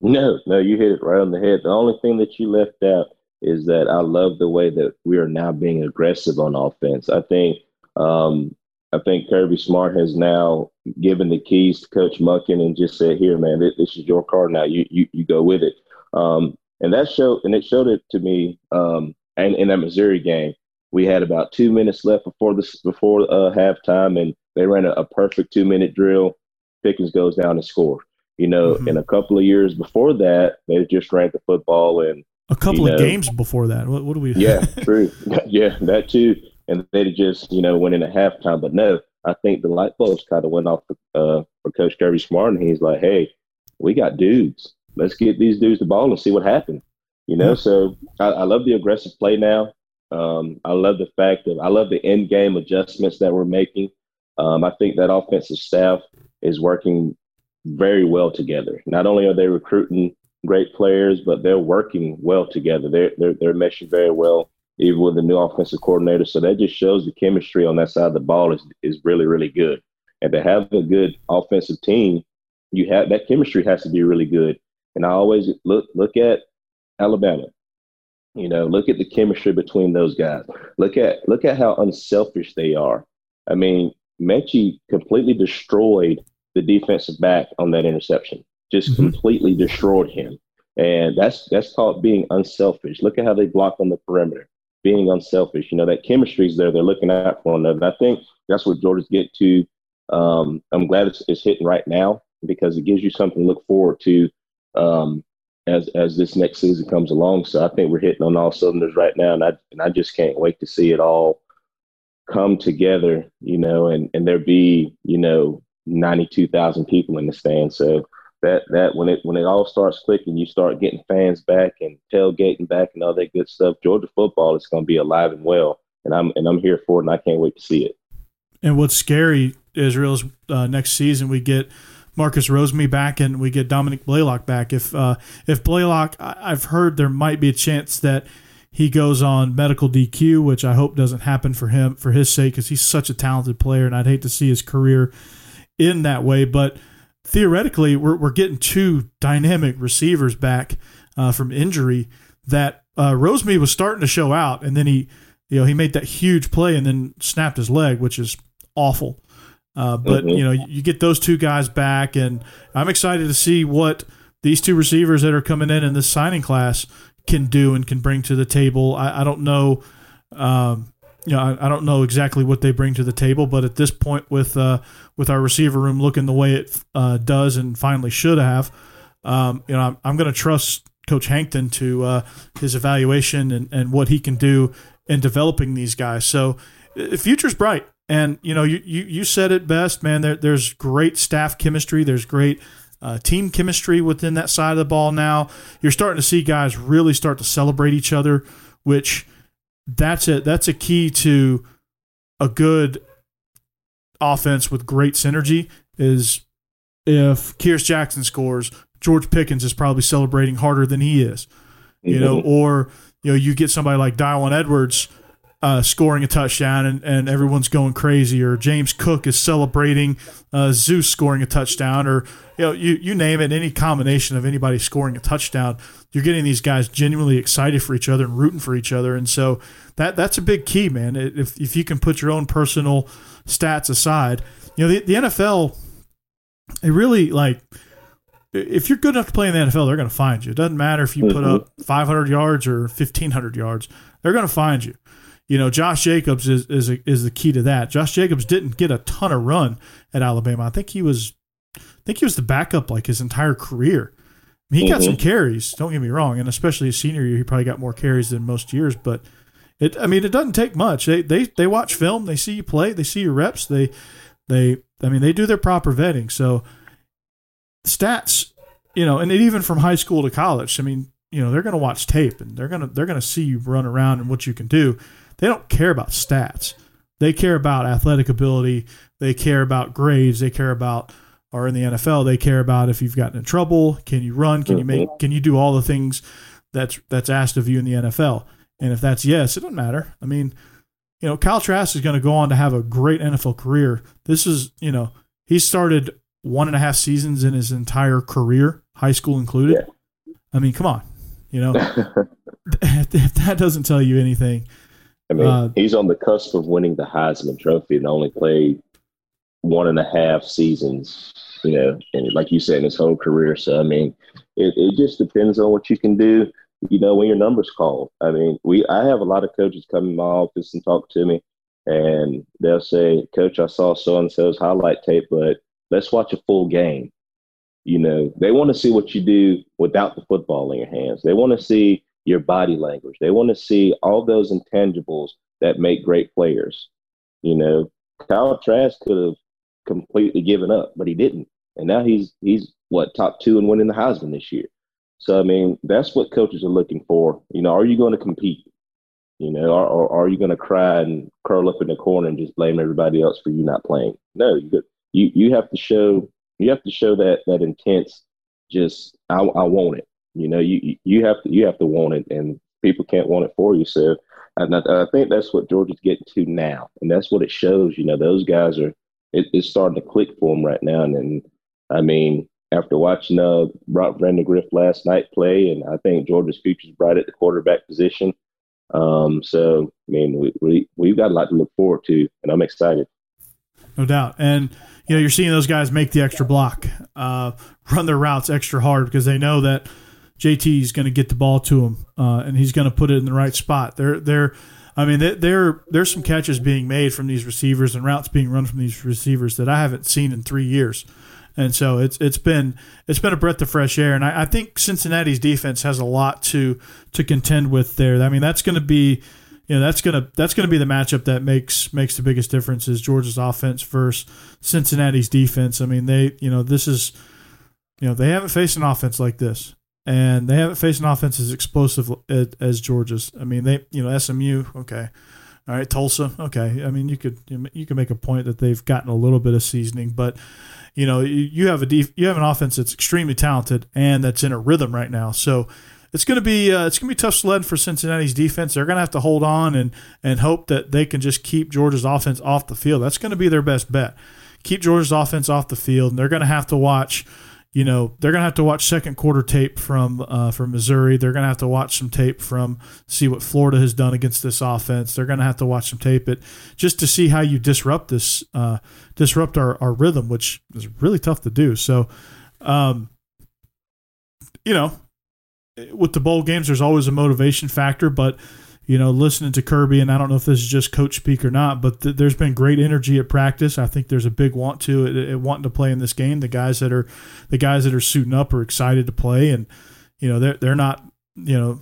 No, no, you hit it right on the head. The only thing that you left out is that I love the way that we are now being aggressive on offense. I think um, I think Kirby Smart has now given the keys to Coach Monken and just said, "Here, man, this, this is your car now. You you you go with it." Um, and that showed, and it showed it to me. Um, and in that Missouri game, we had about two minutes left before this before uh, halftime, and they ran a, a perfect two minute drill. Pickens goes down and scores. You know, mm-hmm. in a couple of years before that, they just ran the football and a couple of know, games before that. What, what do we? Yeah, true. yeah, that too and they just you know went in at halftime. But no, I think the light bulbs kind of went off uh, for Coach Kirby Smart, and he's like, "Hey, we got dudes. Let's get these dudes the ball and see what happens." You know, mm-hmm. so I, I, love the aggressive play now. Um, I love the fact that I love the end game adjustments that we're making. Um, I think that offensive staff is working very well together. Not only are they recruiting great players, but they're working well together. They're they're, they're meshing very well even with the new offensive coordinator. So that just shows the chemistry on that side of the ball is is really really good. And to have a good offensive team, you have that chemistry has to be really good. And I always look look at Alabama. You know, look at the chemistry between those guys. Look at look at how unselfish they are. I mean, Metchie completely destroyed the defensive back on that interception. Just mm-hmm. completely destroyed him. And that's that's called being unselfish. Look at how they block on the perimeter being unselfish. You know, that chemistry is there. They're looking out for one another. And I think that's what Georgia's get to. Um, I'm glad it's, it's, hitting right now because it gives you something to look forward to um, as as this next season comes along. So I think we're hitting on all cylinders right now, and I and I just can't wait to see it all come together. You know, and and there be you know 92,000 people in the stand. So that that when it when it all starts clicking, you start getting fans back and tailgating back and all that good stuff. Georgia football is going to be alive and well, and I'm and I'm here for it, and I can't wait to see it. And what's scary, Israel, is uh, next season we get Marcus Rosemy back and we get Dominick Blaylock back. If uh, if Blaylock, I've heard there might be a chance that he goes on medical DQ, which I hope doesn't happen for him for his sake because he's such a talented player, and I'd hate to see his career in that way, but theoretically, we're, we're getting two dynamic receivers back uh, from injury that uh, Rosemy was starting to show out, and then he, you know, he made that huge play and then snapped his leg, which is awful. Uh, but mm-hmm. you know, you get those two guys back, and I'm excited to see what these two receivers that are coming in in this signing class can do and can bring to the table. I, I don't know. Um, you know, I, I, don't know exactly what they bring to the table, but at this point, with uh, with our receiver room looking the way it uh, does and finally should have, um, you know, I'm, I'm going to trust Coach Hankton to uh, his evaluation and, and what he can do in developing these guys. So, the future's bright. And you know, you, you, you said it best, man. There, there's great staff chemistry. There's great uh, team chemistry within that side of the ball. Now you're starting to see guys really start to celebrate each other, which that's it. That's a key to a good offense with great synergy. Is if Kearis Jackson scores, George Pickens is probably celebrating harder than he is, you mm-hmm. know, or you know, you get somebody like Daijun Edwards uh, scoring a touchdown and, and everyone's going crazy, or James Cook is celebrating uh, Zeus scoring a touchdown, or you know, you, you name it, any combination of anybody scoring a touchdown, you're getting these guys genuinely excited for each other and rooting for each other, and so that that's a big key, man. If if you can put your own personal stats aside, you know, the, the NFL, it really like if you're good enough to play in the NFL, they're going to find you. It doesn't matter if you put mm-hmm. up 500 yards or 1500 yards; they're going to find you. You know, Josh Jacobs is is a, is the key to that. Josh Jacobs didn't get a ton of run at Alabama. I think he was, I think he was the backup like his entire career. I mean, he mm-hmm. got some mm-hmm. carries. Don't get me wrong, and especially his senior year, he probably got more carries than most years. But it, I mean, it doesn't take much. They they they watch film, they see you play, they see your reps, they they, I mean, they do their proper vetting. So stats, you know, and even from high school to college, I mean, you know, they're going to watch tape and they're going to they're going to see you run around and what you can do. They don't care about stats. they care about athletic ability, they care about grades, they care about or in the NFL, they care about if you've gotten in trouble, can you run, can you make mm-hmm. can you do all the things that's that's asked of you in the NFL? And if that's yes, it doesn't matter. I mean, you know, Kyle Trask is going to go on to have a great NFL career. This is, you know, he started one and a half seasons in his entire career, high school included. Yeah. I mean, come on, you know, if that doesn't tell you anything. I mean, uh, he's on the cusp of winning the Heisman Trophy and only played one and a half seasons, you know, and like you said, in his whole career. So, I mean, it, it just depends on what you can do you know, when your number's called. I mean, we I have a lot of coaches come in my office and talk to me, and they'll say, "Coach, I saw so and so's highlight tape, but let's watch a full game." You know, they want to see what you do without the football in your hands. They want to see your body language. They want to see all those intangibles that make great players. You know, Kyle Trask could have completely given up, but he didn't, and now he's he's what top two and winning the Heisman this year. So I mean, that's what coaches are looking for. You know, are you going to compete? You know, or, or are you going to cry and curl up in the corner and just blame everybody else for you not playing? No, you you you have to show you have to show that that intense. Just I, I want it. You know, you you have to you have to want it, and people can't want it for you. So, and I, I think that's what Georgia's getting to now, and that's what it shows. You know, those guys are it, it's starting to click for them right now, and, and I mean, after watching uh, Brock Vandagriff last night play, and I think Georgia's future is bright at the quarterback position. Um, so, I mean, we, we, we've got a lot to look forward to, and I'm excited. No doubt. And, you know, you're seeing those guys make the extra block, uh, run their routes extra hard because they know that JT is going to get the ball to him uh, and he's going to put it in the right spot. They're, they're, I mean, there there's some catches being made from these receivers and routes being run from these receivers that I haven't seen in three years and so it's it's been it's been a breath of fresh air. And I, I think Cincinnati's defense has a lot to to contend with there. I mean, that's going to be you know that's gonna that's gonna be the matchup that makes makes the biggest difference is Georgia's offense versus Cincinnati's defense. I mean, they you know this is you know they haven't faced an offense like this, and they haven't faced an offense as explosive as, as Georgia's. I mean, they you know SMU okay. All right, Tulsa. Okay, I mean you could you could make a point that they've gotten a little bit of seasoning, but you know, you have a def- you have an offense that's extremely talented and that's in a rhythm right now. So it's going to be uh, it's going to be tough sled for Cincinnati's defense. They're going to have to hold on and and hope that they can just keep Georgia's offense off the field. That's going to be their best bet. Keep Georgia's offense off the field, and they're going to have to watch you know they're going to have to watch second quarter tape from uh, from Missouri. They're going to have to watch some tape from see what Florida has done against this offense. They're going to have to watch some tape it just to see how you disrupt this uh, disrupt our, our rhythm, which is really tough to do. So, um, you know, with the bowl games, there's always a motivation factor, but you know, listening to Kirby, and I don't know if this is just coach speak or not, but th- there's been great energy at practice. I think there's a big want to it, wanting to play in this game. The guys that are the guys that are suiting up are excited to play, and you know they're they're not you know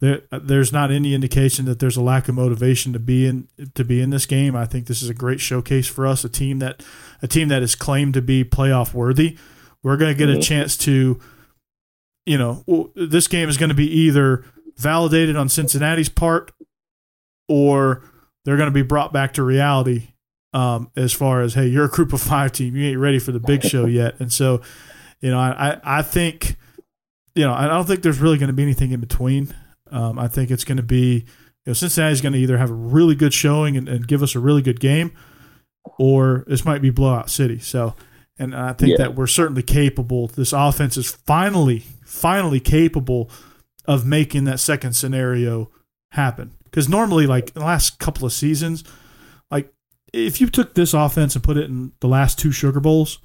there there's not any indication that there's a lack of motivation to be in to be in this game. I think this is a great showcase for us, a team that a team that is claimed to be playoff worthy. We're going to get mm-hmm. a chance to, you know, this game is going to be either validated on Cincinnati's part, or they're going to be brought back to reality um, as far as hey, you're a group of five team, you ain't ready for the big show yet, and so you know I I think you know I don't think there's really going to be anything in between. Um, I think it's going to be you know Cincinnati's going to either have a really good showing and, and, give us a really good game, or this might be blowout city. So. And I think yeah. that we're certainly capable. This offense is finally, finally capable of making that second scenario happen. Because normally, like the last couple of seasons, like if you took this offense and put it in the last two Sugar Bowls,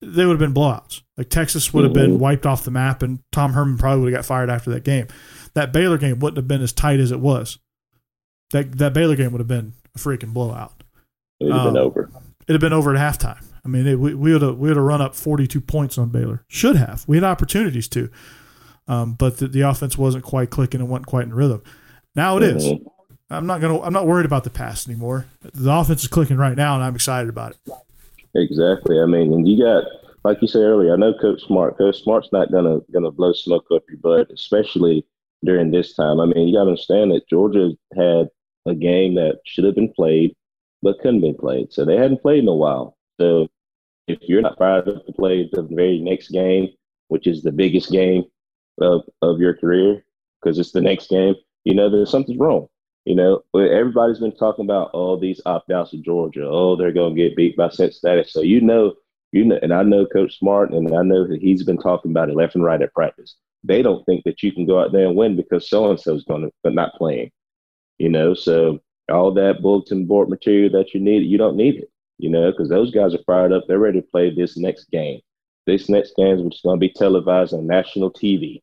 they would have been blowouts. Like Texas would have been mm-hmm. wiped off the map, and Tom Herman probably would have got fired after that game. That Baylor game wouldn't have been as tight as it was. That that Baylor game would have been a freaking blowout. It would have um, been over. It'd have been over at halftime. I mean, it, we, we would have we would have run up forty two points on Baylor. Should have. We had opportunities to. Um, but the, the, offense wasn't quite clicking and wasn't quite in rhythm. Now it is. Mm-hmm. I'm not gonna. I'm not worried about the pass anymore. The offense is clicking right now, and I'm excited about it. Exactly. I mean, and you got like you said earlier. I know Coach Smart. Coach Smart's not gonna gonna blow smoke up your butt, especially during this time. I mean, you got to understand that Georgia had a game that should have been played. but couldn't be played. So they hadn't played in a while. So if you're not fired up to play the very next game, which is the biggest game of, of your career, because it's the next game, you know, there's something wrong. You know, everybody's been talking about all oh, these opt outs of Georgia. Oh, they're going to get beat by Cincinnati. So you know, you know, and I know Coach Smart, and I know that he's been talking about it left and right at practice. They don't think that you can go out there and win because so and so is going to, but not playing. You know, so all that bulletin board material that you need, you don't need it. You know, because those guys are fired up. They're ready to play this next game. This next game, which is going to be televised on national TV.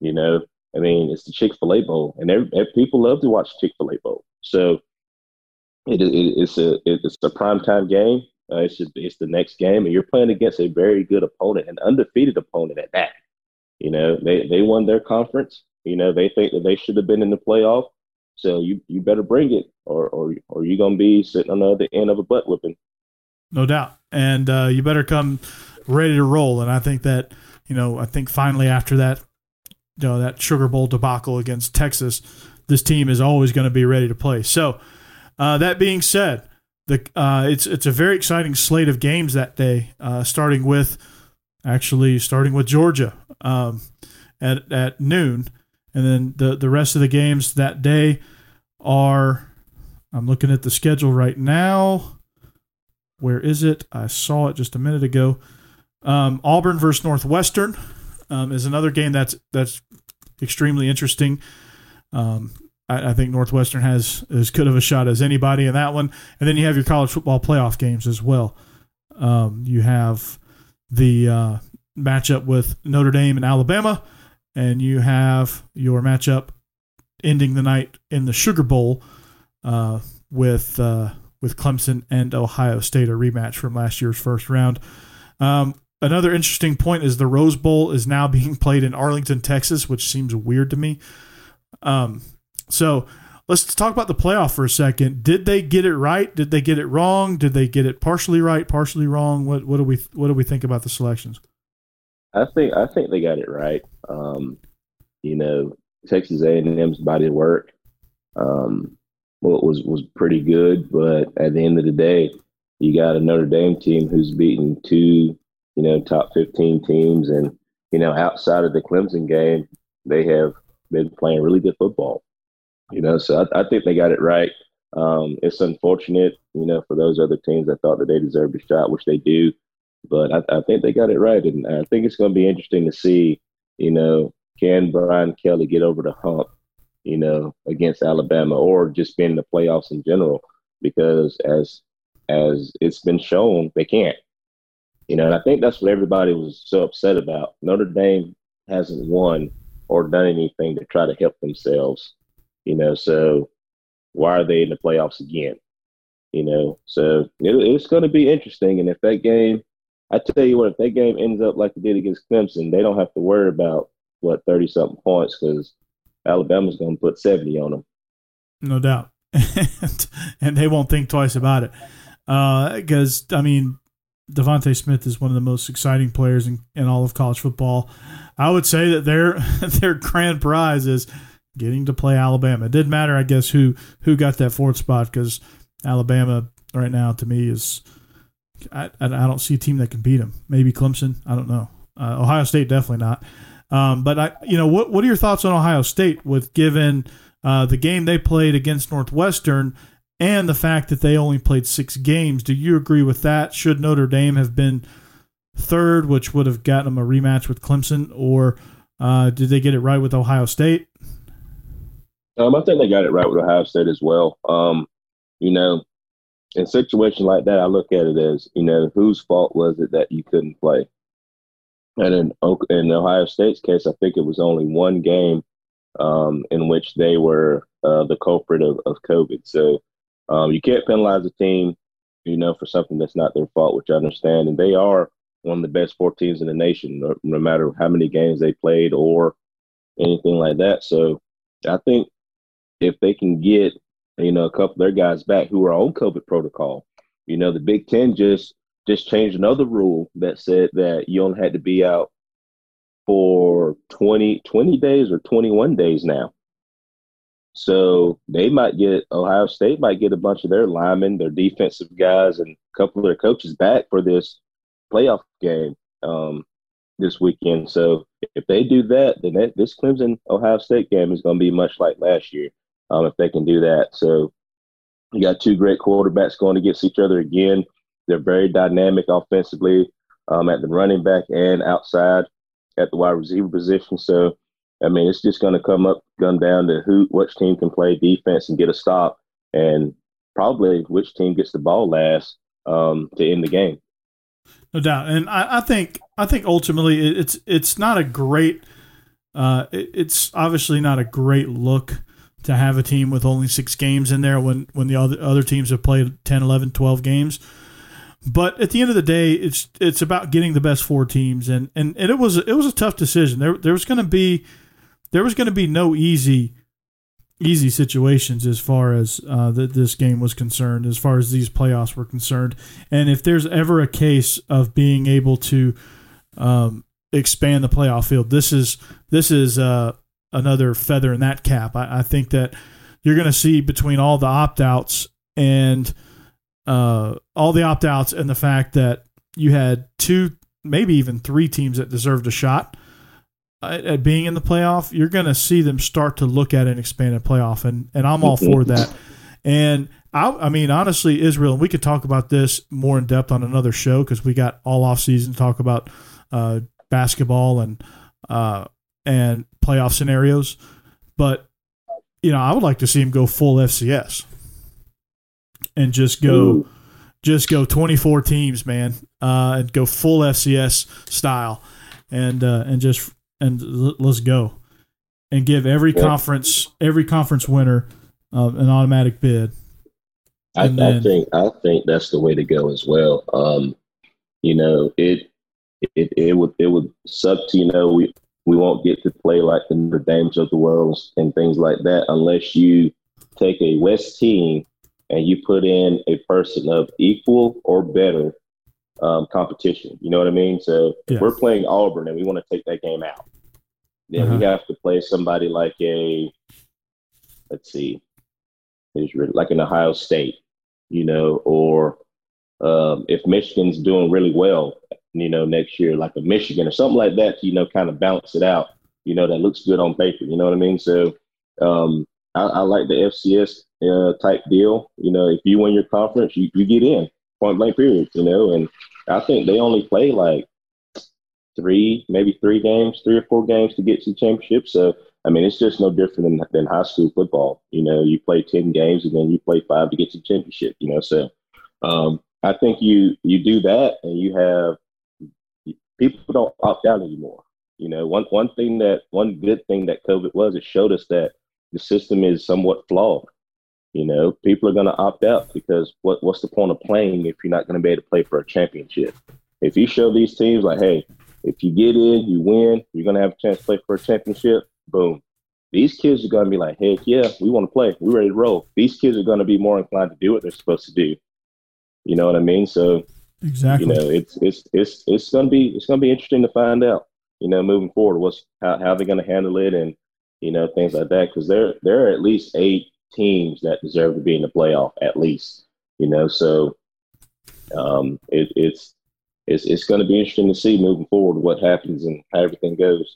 You know, I mean, it's the Chick Fil A Bowl, and every, every, people love to watch Chick Fil A Bowl. So it, it, it's a it's a prime time game. Uh, it's it's the next game, and you're playing against a very good opponent, an undefeated opponent at that. You know, they they won their conference. You know, they think that they should have been in the playoff. So you you better bring it, or or or you're gonna be sitting on the other end of a butt whipping. No doubt, and uh, you better come ready to roll. And I think that you know, I think finally after that, you know, that Sugar Bowl debacle against Texas, this team is always going to be ready to play. So, uh, that being said, the uh, it's it's a very exciting slate of games that day, uh, starting with actually starting with Georgia um, at at noon, and then the the rest of the games that day are. I'm looking at the schedule right now. Where is it? I saw it just a minute ago. Um, Auburn versus Northwestern um, is another game that's that's extremely interesting. Um, I, I, think Northwestern has as good of a shot as anybody in that one. And then you have your college football playoff games as well. Um, you have the uh, matchup with Notre Dame and Alabama, and you have your matchup ending the night in the Sugar Bowl uh, with uh, with Clemson and Ohio State, a rematch from last year's first round. Um, another interesting point is the Rose Bowl is now being played in Arlington, Texas, which seems weird to me. Um, so let's talk about the playoff for a second. Did they get it right? Did they get it wrong? Did they get it partially right, partially wrong? What what do we what do we think about the selections? I think I think they got it right. Um, you know, Texas A and M's body of work um, well, was was pretty good, but at the end of the day, you got a Notre Dame team who's beaten two, you know, top fifteen teams, and you know, outside of the Clemson game, they have been playing really good football. You know, so I, I think they got it right. Um, it's unfortunate, you know, for those other teams that thought that they deserved a shot, which they do. But I, I think they got it right, and I think it's going to be interesting to see, you know, can Brian Kelly get over the hump, you know, against Alabama, or just being in the playoffs in general? Because as as it's been shown, they can't. You know, and I think that's what everybody was so upset about. Notre Dame hasn't won or done anything to try to help themselves. You know, so why are they in the playoffs again? You know, so it, it's going to be interesting. And if that game I tell you what, if that game ends up like it did against Clemson, they don't have to worry about what thirty something points because Alabama's going to put seventy on them. No doubt, and they won't think twice about it. Because uh, I mean, DeVonta Smith is one of the most exciting players in, in all of college football. I would say that their their grand prize is getting to play Alabama. It didn't matter, I guess, who who got that fourth spot because Alabama right now to me is I, I don't see a team that can beat them. Maybe Clemson. I don't know. Uh, Ohio State definitely not. Um, but I, you know, what what are your thoughts on Ohio State with given uh, the game they played against Northwestern and the fact that they only played six games? Do you agree with that? Should Notre Dame have been third, which would have gotten them a rematch with Clemson, or uh, did they get it right with Ohio State? Um, I think they got it right with Ohio State as well. Um, you know, in situations like that, I look at it as, you know, whose fault was it that you couldn't play? And in, in Ohio State's case, I think it was only one game um, in which they were uh, the culprit of, of COVID. So um, you can't penalize a team, you know, for something that's not their fault, which I understand. And they are one of the best four teams in the nation, no, no matter how many games they played or anything like that. So I think if they can get you know, a couple of their guys back who are on COVID protocol. You know, the Big Ten just just changed another rule that said that you only had to be out for 20, 20 days or 21 days now. So they might get Ohio State might get a bunch of their linemen, their defensive guys, and a couple of their coaches back for this playoff game um, this weekend. So if they do that, then this Clemson Ohio State game is going to be much like last year um, if they can do that. So you got two great quarterbacks going against each other again. They're very dynamic offensively um, at the running back and outside at the wide receiver position. So, I mean, it's just going to come up, come down to who, which team can play defense and get a stop, and probably which team gets the ball last um, to end the game. No doubt, and I, I think I think ultimately it's it's not a great, uh, it, it's obviously not a great look to have a team with only six games in there when when the other other teams have played 10, 11, 12 games. But at the end of the day, it's it's about getting the best four teams, and and, and it was it was a tough decision. There there was going to be there was going to be no easy easy situations as far as uh, that this game was concerned, as far as these playoffs were concerned. And if there's ever a case of being able to um, expand the playoff field, this is this is uh, another feather in that cap. I, I think that you're going to see between all the opt outs and uh, all the opt outs and the fact that you had two, maybe even three teams that deserved a shot at, at being in the playoff, you're going to see them start to look at an expanded playoff, and and I'm all for that. And I, I mean, honestly, Israel, and we could talk about this more in depth on another show because we got all off season to talk about uh, basketball and uh, and playoff scenarios. But you know, I would like to see him go full FCS and just go Ooh. just go 24 teams, man, uh, and go full FCS style, and uh, and just and l- let's go, and give every yeah. conference every conference winner uh, an automatic bid. I, then, I, think I think that's the way to go as well. Um, you know, it it it would it would suck to you know we we won't get to play like the Notre Dames of the world and things like that unless you take a West team and you put in a person of equal or better um, competition. You know what I mean? So yeah. we're playing Auburn and we want to take that game out. Then uh-huh. we have to play somebody like a, let's see, like an Ohio State, you know, or um, if Michigan's doing really well, you know, next year, like a Michigan or something like that, you know, kind of balance it out, you know, that looks good on paper. You know what I mean? So um, I, I like the FCS uh, type deal. You know, if you win your conference, you, you get in point blank period. You know, and I think they only play like three, maybe three games, three or four games to get to the championship. So I mean, it's just no different than, than high school football. You know, you play ten games and then you play five to get to the championship. You know, so um, I think you you do that and you have people don't opt out anymore. You know, one one thing that one good thing that COVID was, it showed us that the system is somewhat flawed. You know, people are going to opt out because what, what's the point of playing if you're not going to be able to play for a championship? If you show these teams like, hey, if you get in, you win, you're going to have a chance to play for a championship, boom. These kids are going to be like, heck yeah, we want to play. We're ready to roll. These kids are going to be more inclined to do what they're supposed to do. You know what I mean? So, exactly. You know, it's it's it's it's going to be it's going to be interesting to find out. You know, moving forward, what's how how they're going to handle it and you know, things like that. Because there there are at least eight teams that deserve to be in the playoff, at least. You know, so um, it, it's it's it's going to be interesting to see moving forward what happens and how everything goes.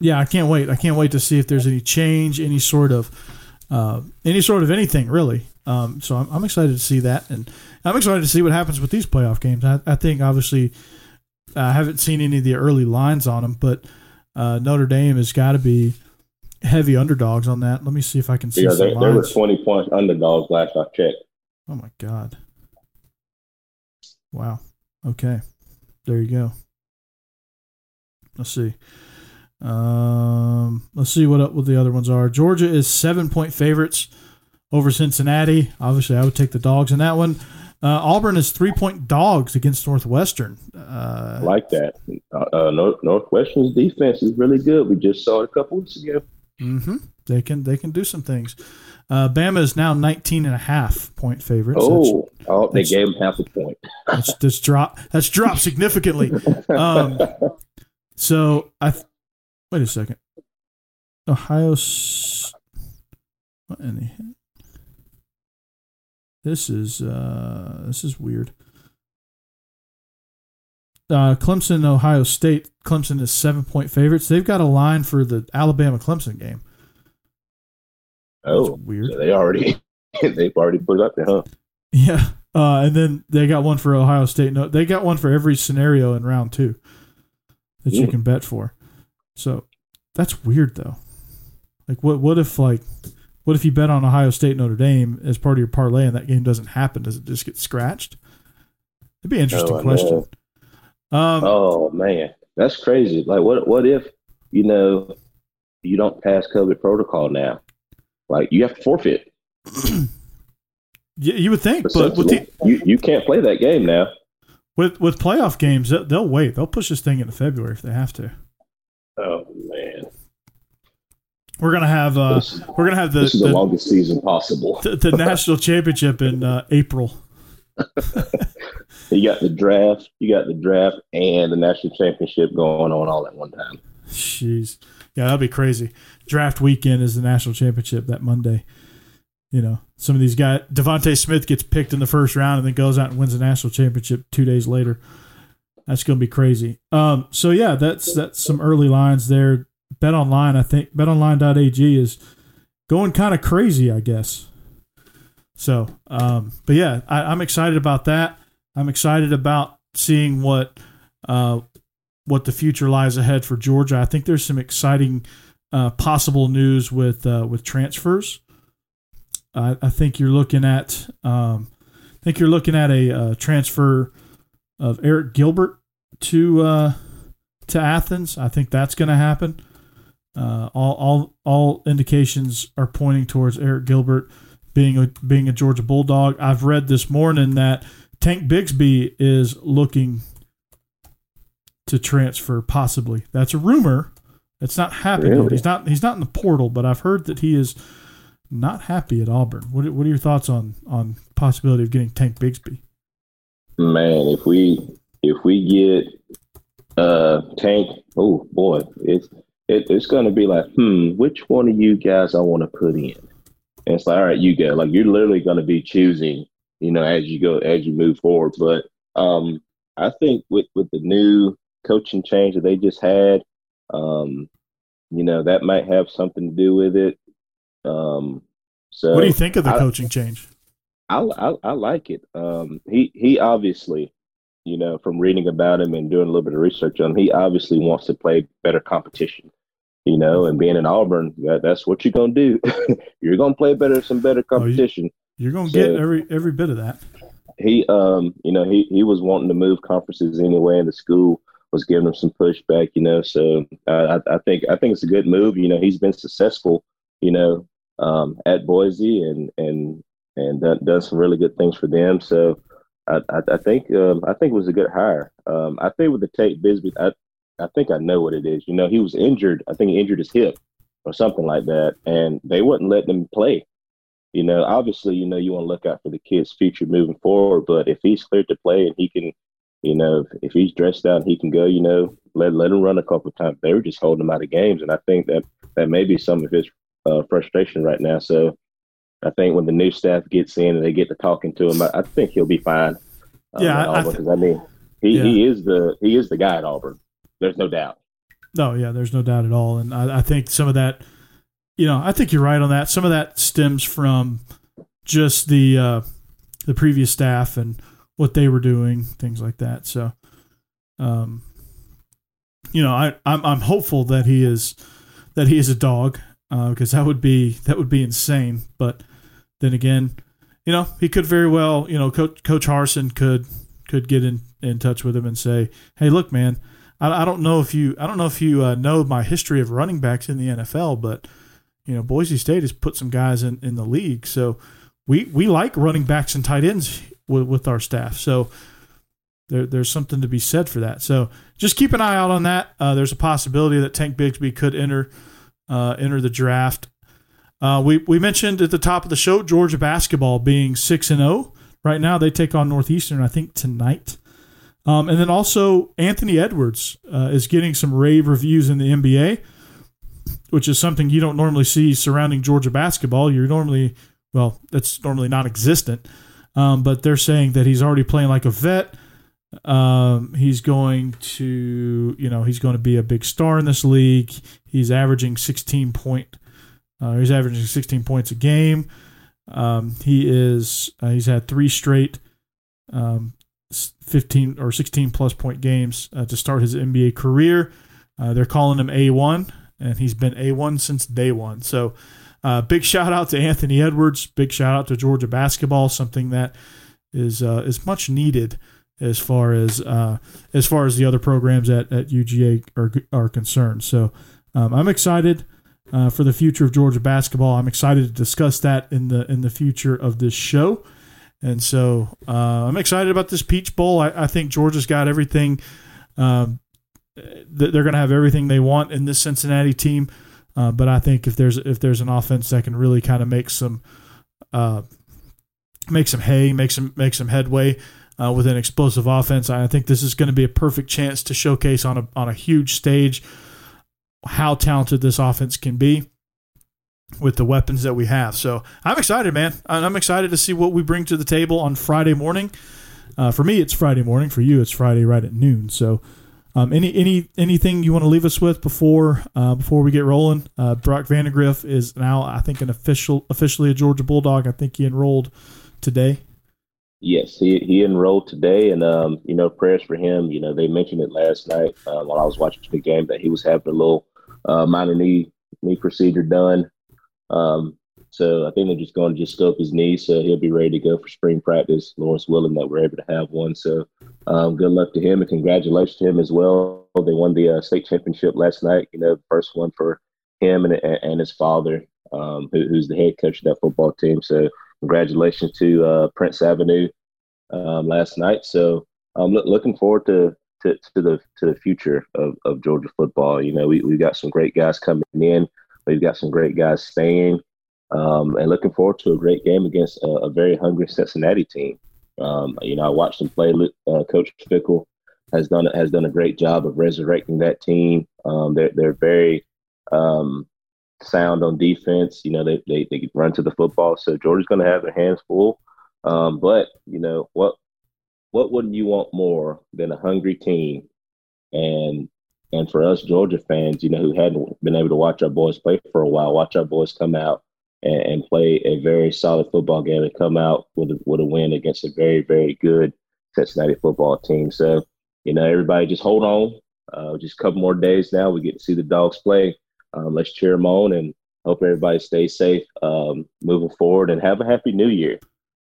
Yeah, I can't wait. I can't wait to see if there's any change, any sort of uh, any sort of anything really. Um, so I'm, I'm, excited to see that, and I'm excited to see what happens with these playoff games. I, I think obviously I haven't seen any of the early lines on them, but uh, Notre Dame has got to be heavy underdogs on that. Let me see if I can see. Yeah, they, they were twenty point underdogs last I checked. Oh my god! Wow. Okay, there you go. Let's see. Um, let's see what up what the other ones are. Georgia is seven point favorites over Cincinnati. Obviously, I would take the dogs in that one. Uh, Auburn is three point dogs against Northwestern. Uh, like that. Uh, uh Northwestern's defense is really good. We just saw it a couple weeks ago. Mm-hmm. They can they can do some things. Uh, Bama is now 19 and a half point favorites. Oh, that's, oh they gave them half a point. that's, that's drop. That's dropped significantly. Um, so I wait a second. Ohio. Any. This is uh this is weird. Uh, Clemson, Ohio State. Clemson is seven point favorites. They've got a line for the Alabama Clemson game. Oh, That's weird. so they already they've already put it up there, huh? Yeah. Uh, and then they got one for Ohio State. No, they got one for every scenario in round two that you can bet for. So that's weird though. Like what what if like what if you bet on Ohio State Notre Dame as part of your parlay and that game doesn't happen? Does it just get scratched? It'd be an interesting Oh, question. know. Um, Oh man, that's crazy. Like, what what if you know you don't pass COVID protocol now? Like, you have to forfeit. you, you would think, but with the, you you can't play that game now. with with playoff games, they'll, wait. They'll push this thing into February if they have to. Oh man, We're gonna have uh, This we're gonna have the, the the, longest season possible. the, the national championship in uh, April. You got the draft, you got the draft, and the national championship going on all at one time. Jeez. Yeah, that'd be crazy. Draft weekend is the national championship that Monday. You know, some of these guys, DeVonta Smith gets picked in the first round and then goes out and wins the national championship two days later. That's going to be crazy. Um, so yeah, that's that's some early lines there. Bet online, I think betonline.ag is going kind of crazy, I guess. So, um, but yeah, I, I'm excited about that. I'm excited about seeing what uh, what the future lies ahead for Georgia. I think there's some exciting uh, possible news with uh, with transfers. I, I think you're looking at um, I think you're looking at a transfer of Arik Gilbert to uh, to Athens. I think that's going to happen. Uh, all all all indications are pointing towards Arik Gilbert being a being a Georgia Bulldog. I've read this morning that Tank Bigsby is looking to transfer possibly. That's a rumor. It's not happening. Really? He's not he's not in the portal, but I've heard that he is not happy at Auburn. What are- what are your thoughts on on possibility of getting Tank Bigsby? Man, if we if we get uh Tank, oh boy, it's it, it's gonna be like, hmm, which one of you guys I want to put in? And it's like, all right, you go. Like you're literally gonna be choosing, you know, as you go as you move forward. But um, I think with with the new coaching change that they just had, um, you know, that might have something to do with it. Um, so what do you think of the I- coaching change? I, I I like it. Um, he he obviously, you know, from reading about him and doing a little bit of research on him, he obviously wants to play better competition. You know, and being in Auburn, that, that's what you're gonna do. you're gonna play better, some better Oh, competition. You're going to So- get every every bit of that. he, um, you know, he he was wanting to move conferences anyway, and the school was giving him some pushback. You know, so uh, I I think I think it's a good move. You know, he's been successful. You know, um, at Boise and and and done, done some really good things for them. So I, I, I think um, I think it was a good hire. Um, I think with the Tank Bigsby, I I think I know what it is. You know, he was injured. I think he injured his hip or something like that, and they wouldn't let him play. You know, obviously, you know, you want to look out for the kid's future moving forward. But if he's cleared to play and he can, you know, if, he's dressed out and he can go, you know, let let him run a couple of times. They were just holding him out of games, and I think that that may be some of his uh, frustration right now. So I think when the new staff gets in and they get to talking to him, I, I think he'll be fine. um, Yeah, I- I th- I mean, he, Yeah. he is the he is the guy at Auburn. There's no doubt. No, yeah, there's no doubt at all. And I, I think some of that, you know, I think you're right on that. Some of that stems from just the uh, the previous staff and what they were doing, things like that. So, um, you know, I I'm, I'm hopeful that he is that he is a dog because that would be that would be insane. But then again, you know, he could very well, you know, Coach Coach Harsin could could get in in touch with him and say, hey, look, man. I, I don't know if you I don't know if you uh, know my history of running backs in the NFL, but you know Boise State has put some guys in, in the league, so we we like running backs and tight ends with, with our staff. So there, there's something to be said for that. So just keep an eye out on that. Uh, there's a possibility that Tank Bigsby could enter uh, enter the draft. Uh, we we mentioned at the top of the show Georgia basketball being six and zero right now. They take on Northeastern, I think tonight. Um, and then also Anthony Edwards uh, is getting some rave reviews in the NBA. Which is something you don't normally see surrounding Georgia basketball. You're normally well, that's normally non-existent. Um, but they're saying that he's already playing like a vet. Um, he's going to, you know, he's going to be a big star in this league. He's averaging 16 point. Uh, he's averaging 16 points a game. Um, he is. Uh, he's had three straight, um, 15 or 16 plus point games uh, to start his NBA career. Uh, they're calling him A1, and he's been A1 since day one. So, uh, big shout out to Anthony Edwards. Big shout out to Georgia basketball. Something that is uh, is much needed as far as uh, as far as the other programs at, at UGA are, are concerned. So um, I'm excited uh, for the future of Georgia basketball. I'm excited to discuss that in the in the future of this show. And so uh, I'm excited about this Peach Bowl. I, I think Georgia's got everything. Um, they're going to have everything they want in this Cincinnati team. Uh, but I think if there's if there's an offense that can really kind of make some uh, make some hay, make some make some headway, uh, with an explosive offense. I think this is going to be a perfect chance to showcase on a on a huge stage how talented this offense can be with the weapons that we have. So I'm excited, man. I'm excited to see what we bring to the table on Friday morning. Uh, for me, it's Friday morning. For you, it's Friday right at noon. So, um, any any anything you want to leave us with before uh, before we get rolling? Uh, Brock Vandagriff is now, I think, an official officially a Georgia Bulldog. I think he enrolled today. Yes, he he enrolled today, and um, you know, prayers for him. You know, they mentioned it last night uh, while I was watching the game that he was having a little uh, minor knee knee procedure done. Um, so I think they're just going to just scope his knee, so he'll be ready to go for spring practice. Lawrence willing that we're able to have one. So um, good luck to him and congratulations to him as well. They won the uh, state championship last night. You know, first one for him and and his father, um, who, who's the head coach of that football team. So congratulations to uh, Prince Avenue um, last night. So I'm lo- looking forward to, to, to the to the future of, of Georgia football. You know, we we got some great guys coming in. We've got some great guys staying, um, and looking forward to a great game against a, a very hungry Cincinnati team. Um, you know, I watched them play. Uh, Coach Fickell has done has done a great job of resurrecting that team. Um, they're they're very um, sound on defense. You know, they, they, they run to the football. So Georgia's going to have their hands full. Um, but you know what? What wouldn't you want more than a hungry team? And and for us Georgia fans, you know, who hadn't been able to watch our boys play for a while, watch our boys come out and, and play a very solid football game and come out with a, with a win against a very very good Cincinnati football team. So you know, everybody just hold on. Uh, just a couple more days now. We get to see the dogs play. Um, let's cheer them on and hope everybody stays safe um, moving forward and have a happy new year.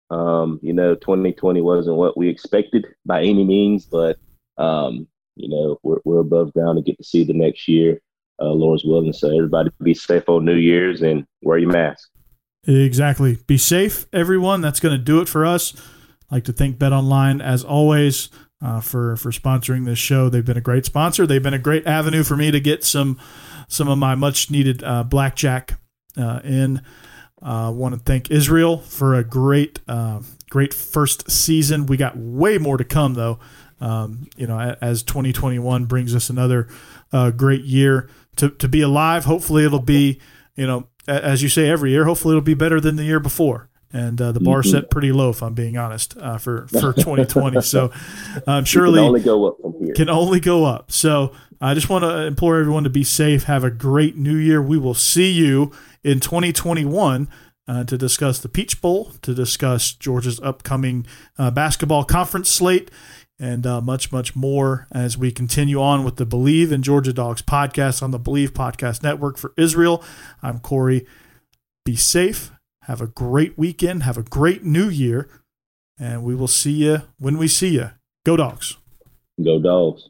Um, you know, 2020 wasn't what we expected by any means, but um, you know, we're, we're above ground to get to see the next year. Uh, Lord's willing. So everybody be safe on New Year's and wear your mask. Exactly. Be safe, everyone. That's going to do it for us. I'd like to thank Bet Online as always uh, for for sponsoring this show. They've been a great sponsor. They've been a great avenue for me to get some some of my much needed uh, blackjack uh, in. Uh, want to thank Israel for a great, uh, great first season. We got way more to come, though. Um, you know, as 2021 brings us another uh, great year to, to be alive. Hopefully, it'll be, you know, as you say every year. Hopefully, it'll be better than the year before. And uh, the bar mm-hmm. set pretty low, if I'm being honest, uh, for for 2020. so, um, surely can only go up from here. Can only go up. So, I just want to implore everyone to be safe. Have a great New Year. We will see you in 2021 uh, to discuss the Peach Bowl, to discuss Georgia's upcoming uh, basketball conference slate, and uh, much, much more as we continue on with the Bleav in Georgia Dogs podcast on the Bleav Podcast Network for Israel. I'm Corey. Be safe. Have a great weekend. Have a great new year. And we will see you when we see you. Go, Dogs. Go, Dogs.